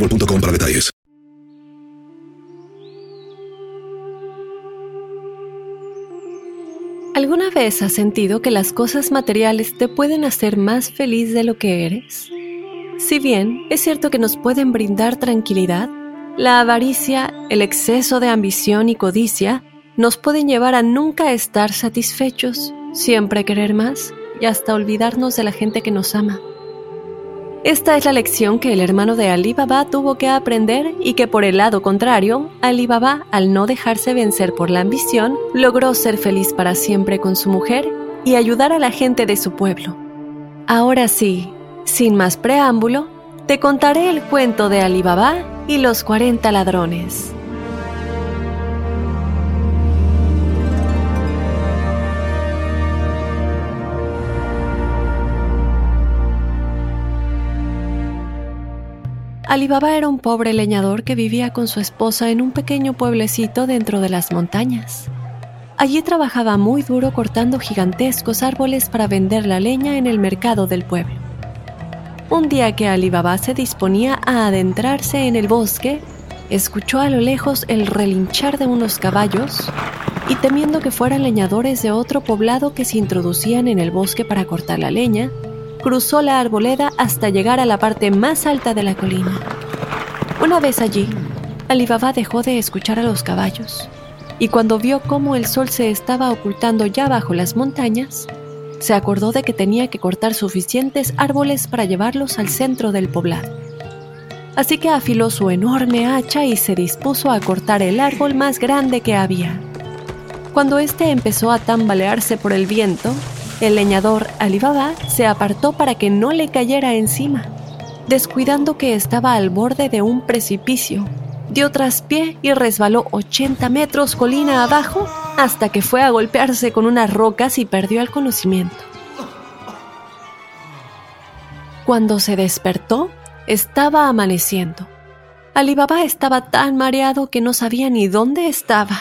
boostmobile.com para detalles. ¿Alguna vez has sentido que las cosas materiales te pueden hacer más feliz de lo que eres? Si bien es cierto que nos pueden brindar tranquilidad, la avaricia, el exceso de ambición y codicia nos pueden llevar a nunca estar satisfechos, siempre querer más y hasta olvidarnos de la gente que nos ama. Esta es la lección que el hermano de Ali Baba tuvo que aprender y que por el lado contrario, Ali Baba, al no dejarse vencer por la ambición, logró ser feliz para siempre con su mujer y ayudar a la gente de su pueblo. Ahora sí, sin más preámbulo, te contaré el cuento de Ali Baba y los 40 ladrones. Alibaba era un pobre leñador que vivía con su esposa en un pequeño pueblecito dentro de las montañas. Allí trabajaba muy duro cortando gigantescos árboles para vender la leña en el mercado del pueblo. Un día que Alibaba se disponía a adentrarse en el bosque, escuchó a lo lejos el relinchar de unos caballos y temiendo que fueran leñadores de otro poblado que se introducían en el bosque para cortar la leña, cruzó la arboleda hasta llegar a la parte más alta de la colina. Una vez allí, Alibaba dejó de escuchar a los caballos y cuando vio cómo el sol se estaba ocultando ya bajo las montañas, se acordó de que tenía que cortar suficientes árboles para llevarlos al centro del poblado. Así que afiló su enorme hacha y se dispuso a cortar el árbol más grande que había. Cuando éste empezó a tambalearse por el viento, el leñador Alibaba se apartó para que no le cayera encima, descuidando que estaba al borde de un precipicio. Dio traspié y resbaló 80 metros colina abajo hasta que fue a golpearse con unas rocas y perdió el conocimiento. Cuando se despertó, estaba amaneciendo. Alibaba estaba tan mareado que no sabía ni dónde estaba.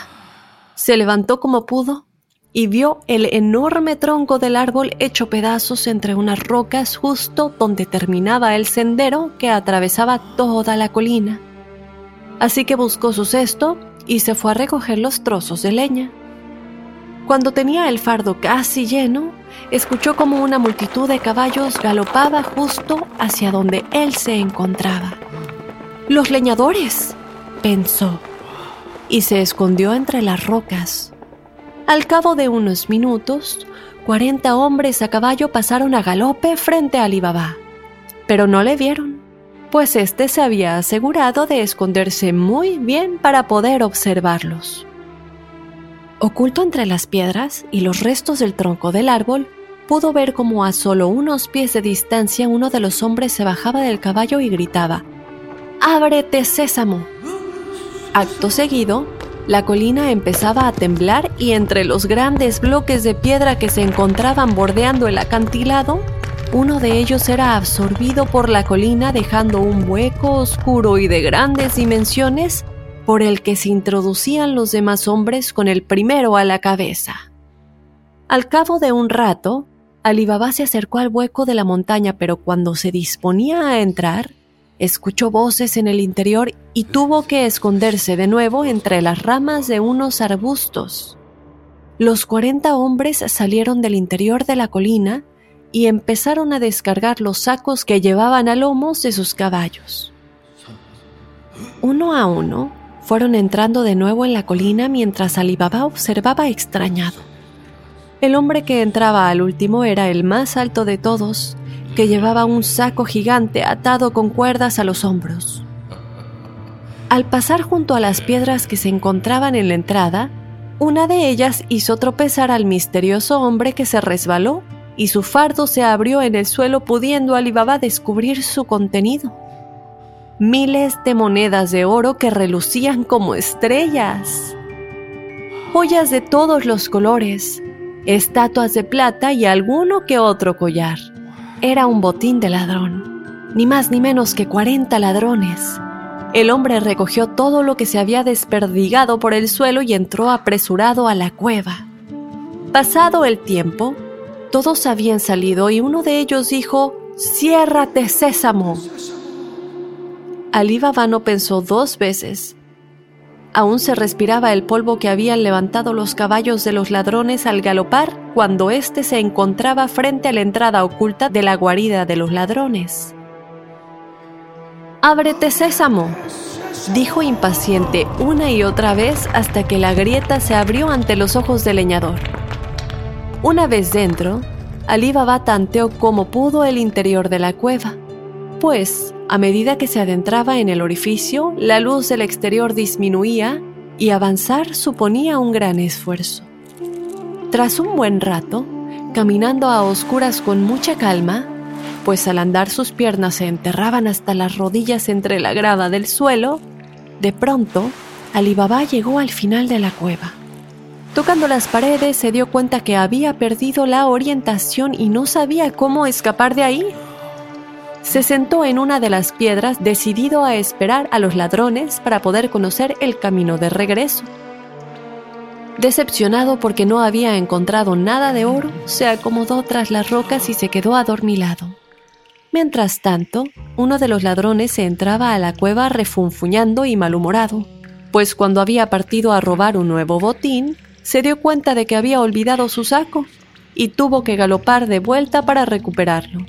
Se levantó como pudo y vio el enorme tronco del árbol hecho pedazos entre unas rocas justo donde terminaba el sendero que atravesaba toda la colina. Así que buscó su cesto y se fue a recoger los trozos de leña. Cuando tenía el fardo casi lleno, escuchó como una multitud de caballos galopaba justo hacia donde él se encontraba. Los leñadores, pensó, y se escondió entre las rocas. Al cabo de unos minutos, 40 hombres a caballo pasaron a galope frente a Alibaba, pero no le vieron. pues éste se había asegurado de esconderse muy bien para poder observarlos. Oculto entre las piedras y los restos del tronco del árbol, pudo ver como a solo unos pies de distancia uno de los hombres se bajaba del caballo y gritaba, ¡Ábrete, sésamo! Acto seguido, la colina empezaba a temblar y entre los grandes bloques de piedra que se encontraban bordeando el acantilado, uno de ellos era absorbido por la colina dejando un hueco oscuro y de grandes dimensiones por el que se introducían los demás hombres con el primero a la cabeza. Al cabo de un rato, Alibaba se acercó al hueco de la montaña, pero cuando se disponía a entrar, escuchó voces en el interior y tuvo que esconderse de nuevo entre las ramas de unos arbustos. Los cuarenta hombres salieron del interior de la colina y empezaron a descargar los sacos que llevaban a lomos de sus caballos. Uno a uno, fueron entrando de nuevo en la colina mientras Alibaba observaba extrañado. El hombre que entraba al último era el más alto de todos, que llevaba un saco gigante atado con cuerdas a los hombros. Al pasar junto a las piedras que se encontraban en la entrada, una de ellas hizo tropezar al misterioso hombre que se resbaló y su fardo se abrió en el suelo pudiendo Alibaba descubrir su contenido miles de monedas de oro que relucían como estrellas, joyas de todos los colores, estatuas de plata y alguno que otro collar. Era un botín de ladrón, ni más ni menos que 40 ladrones. El hombre recogió todo lo que se había desperdigado por el suelo y entró apresurado a la cueva. Pasado el tiempo, todos habían salido y uno de ellos dijo, Ciérrate, sésamo. Ali no pensó dos veces. Aún se respiraba el polvo que habían levantado los caballos de los ladrones al galopar cuando éste se encontraba frente a la entrada oculta de la guarida de los ladrones. Ábrete, sésamo, dijo impaciente una y otra vez hasta que la grieta se abrió ante los ojos del leñador. Una vez dentro, Ali Baba tanteó como pudo el interior de la cueva pues, a medida que se adentraba en el orificio, la luz del exterior disminuía y avanzar suponía un gran esfuerzo. Tras un buen rato, caminando a oscuras con mucha calma, pues al andar sus piernas se enterraban hasta las rodillas entre la grava del suelo, de pronto, Alibaba llegó al final de la cueva. Tocando las paredes se dio cuenta que había perdido la orientación y no sabía cómo escapar de ahí se sentó en una de las piedras decidido a esperar a los ladrones para poder conocer el camino de regreso. Decepcionado porque no había encontrado nada de oro, se acomodó tras las rocas y se quedó adormilado. Mientras tanto, uno de los ladrones se entraba a la cueva refunfuñando y malhumorado, pues cuando había partido a robar un nuevo botín, se dio cuenta de que había olvidado su saco y tuvo que galopar de vuelta para recuperarlo.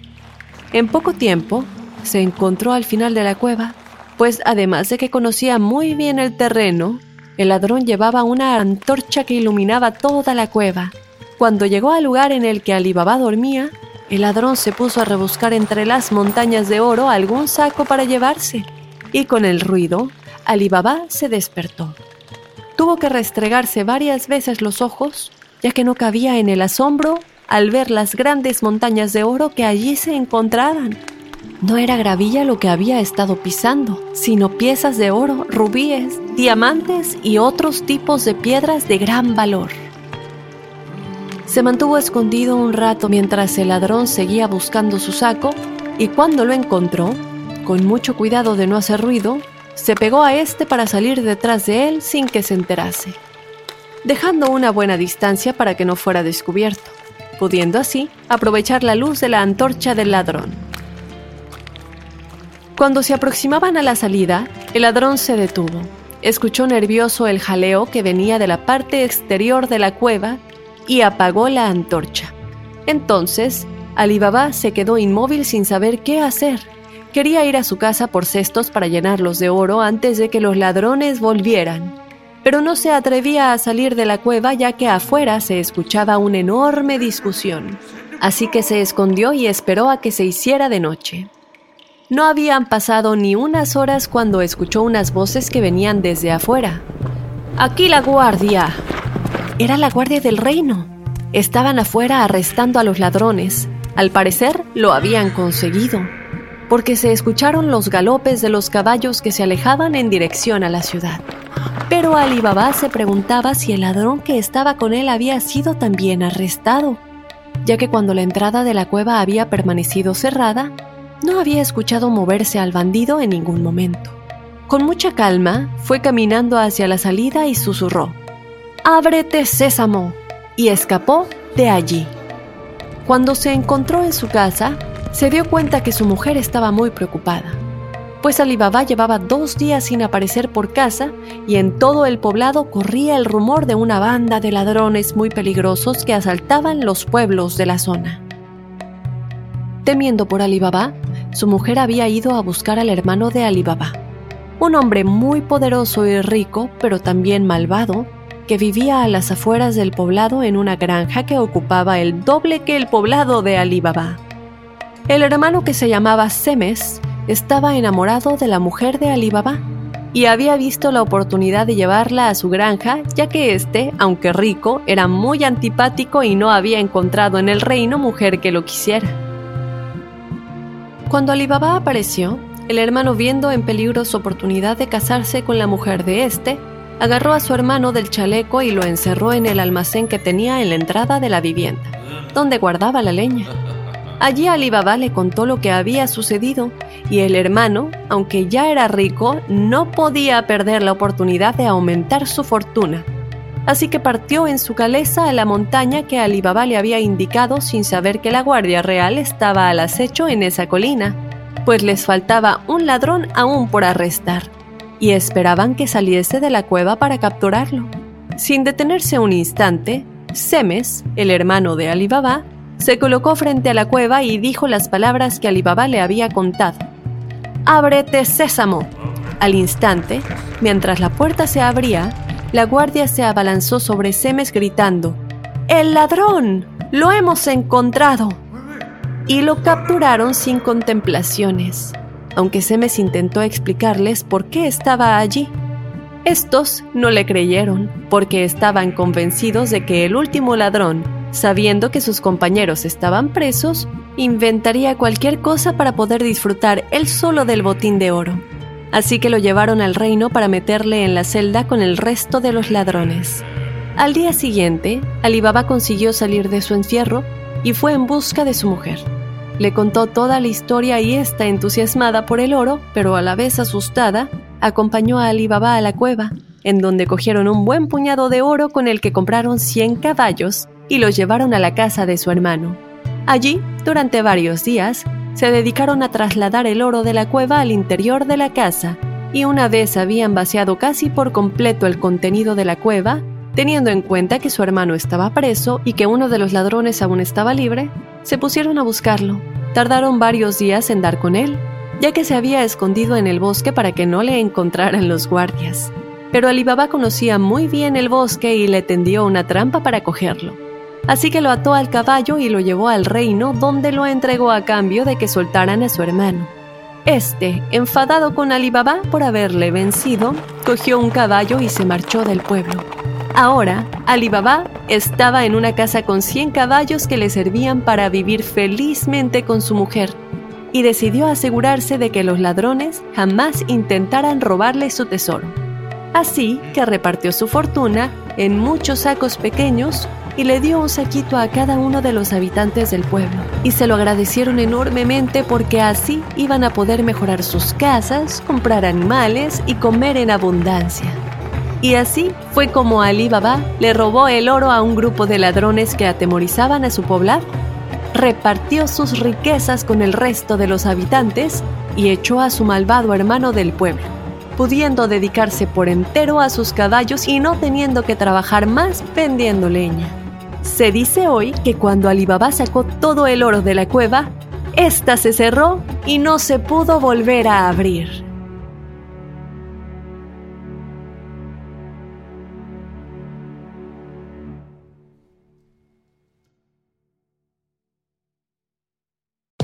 En poco tiempo se encontró al final de la cueva, pues además de que conocía muy bien el terreno, el ladrón llevaba una antorcha que iluminaba toda la cueva. Cuando llegó al lugar en el que Alibaba dormía, el ladrón se puso a rebuscar entre las montañas de oro algún saco para llevarse, y con el ruido, Alibaba se despertó. Tuvo que restregarse varias veces los ojos, ya que no cabía en el asombro al ver las grandes montañas de oro que allí se encontraban. No era gravilla lo que había estado pisando, sino piezas de oro, rubíes, diamantes y otros tipos de piedras de gran valor. Se mantuvo escondido un rato mientras el ladrón seguía buscando su saco y cuando lo encontró, con mucho cuidado de no hacer ruido, se pegó a este para salir detrás de él sin que se enterase, dejando una buena distancia para que no fuera descubierto pudiendo así aprovechar la luz de la antorcha del ladrón. Cuando se aproximaban a la salida, el ladrón se detuvo. Escuchó nervioso el jaleo que venía de la parte exterior de la cueva y apagó la antorcha. Entonces, Alibaba se quedó inmóvil sin saber qué hacer. Quería ir a su casa por cestos para llenarlos de oro antes de que los ladrones volvieran pero no se atrevía a salir de la cueva ya que afuera se escuchaba una enorme discusión. Así que se escondió y esperó a que se hiciera de noche. No habían pasado ni unas horas cuando escuchó unas voces que venían desde afuera. Aquí la guardia. Era la guardia del reino. Estaban afuera arrestando a los ladrones. Al parecer lo habían conseguido, porque se escucharon los galopes de los caballos que se alejaban en dirección a la ciudad. Pero Ali Baba se preguntaba si el ladrón que estaba con él había sido también arrestado, ya que cuando la entrada de la cueva había permanecido cerrada, no había escuchado moverse al bandido en ningún momento. Con mucha calma, fue caminando hacia la salida y susurró, Ábrete, sésamo, y escapó de allí. Cuando se encontró en su casa, se dio cuenta que su mujer estaba muy preocupada, pues Alibaba llevaba dos días sin aparecer por casa y en todo el poblado corría el rumor de una banda de ladrones muy peligrosos que asaltaban los pueblos de la zona. Temiendo por Alibaba, su mujer había ido a buscar al hermano de Alibaba, un hombre muy poderoso y rico, pero también malvado, que vivía a las afueras del poblado en una granja que ocupaba el doble que el poblado de Alibaba. El hermano que se llamaba Semes estaba enamorado de la mujer de Alibaba y había visto la oportunidad de llevarla a su granja, ya que éste, aunque rico, era muy antipático y no había encontrado en el reino mujer que lo quisiera. Cuando Alibaba apareció, el hermano viendo en peligro su oportunidad de casarse con la mujer de este, agarró a su hermano del chaleco y lo encerró en el almacén que tenía en la entrada de la vivienda, donde guardaba la leña. Allí Alibaba le contó lo que había sucedido y el hermano, aunque ya era rico, no podía perder la oportunidad de aumentar su fortuna. Así que partió en su caleza a la montaña que Alibaba le había indicado sin saber que la Guardia Real estaba al acecho en esa colina pues les faltaba un ladrón aún por arrestar, y esperaban que saliese de la cueva para capturarlo. Sin detenerse un instante, Semes, el hermano de Alibaba, se colocó frente a la cueva y dijo las palabras que Alibaba le había contado. ¡Ábrete, sésamo! Al instante, mientras la puerta se abría, la guardia se abalanzó sobre Semes gritando, ¡El ladrón! ¡Lo hemos encontrado! y lo capturaron sin contemplaciones, aunque Semes intentó explicarles por qué estaba allí. Estos no le creyeron, porque estaban convencidos de que el último ladrón, sabiendo que sus compañeros estaban presos, inventaría cualquier cosa para poder disfrutar él solo del botín de oro. Así que lo llevaron al reino para meterle en la celda con el resto de los ladrones. Al día siguiente, Alibaba consiguió salir de su encierro y fue en busca de su mujer. Le contó toda la historia y esta, entusiasmada por el oro, pero a la vez asustada, acompañó a Alibaba a la cueva, en donde cogieron un buen puñado de oro con el que compraron 100 caballos y los llevaron a la casa de su hermano. Allí, durante varios días, se dedicaron a trasladar el oro de la cueva al interior de la casa, y una vez habían vaciado casi por completo el contenido de la cueva, teniendo en cuenta que su hermano estaba preso y que uno de los ladrones aún estaba libre, se pusieron a buscarlo. Tardaron varios días en dar con él, ya que se había escondido en el bosque para que no le encontraran los guardias. Pero Alibaba conocía muy bien el bosque y le tendió una trampa para cogerlo. Así que lo ató al caballo y lo llevó al reino donde lo entregó a cambio de que soltaran a su hermano. Este, enfadado con Alibaba por haberle vencido, cogió un caballo y se marchó del pueblo. Ahora, Alibaba estaba en una casa con 100 caballos que le servían para vivir felizmente con su mujer y decidió asegurarse de que los ladrones jamás intentaran robarle su tesoro. Así que repartió su fortuna en muchos sacos pequeños y le dio un saquito a cada uno de los habitantes del pueblo. Y se lo agradecieron enormemente porque así iban a poder mejorar sus casas, comprar animales y comer en abundancia. Y así fue como Ali Baba le robó el oro a un grupo de ladrones que atemorizaban a su poblado, repartió sus riquezas con el resto de los habitantes y echó a su malvado hermano del pueblo, pudiendo dedicarse por entero a sus caballos y no teniendo que trabajar más vendiendo leña. Se dice hoy que cuando Ali Baba sacó todo el oro de la cueva, ésta se cerró y no se pudo volver a abrir.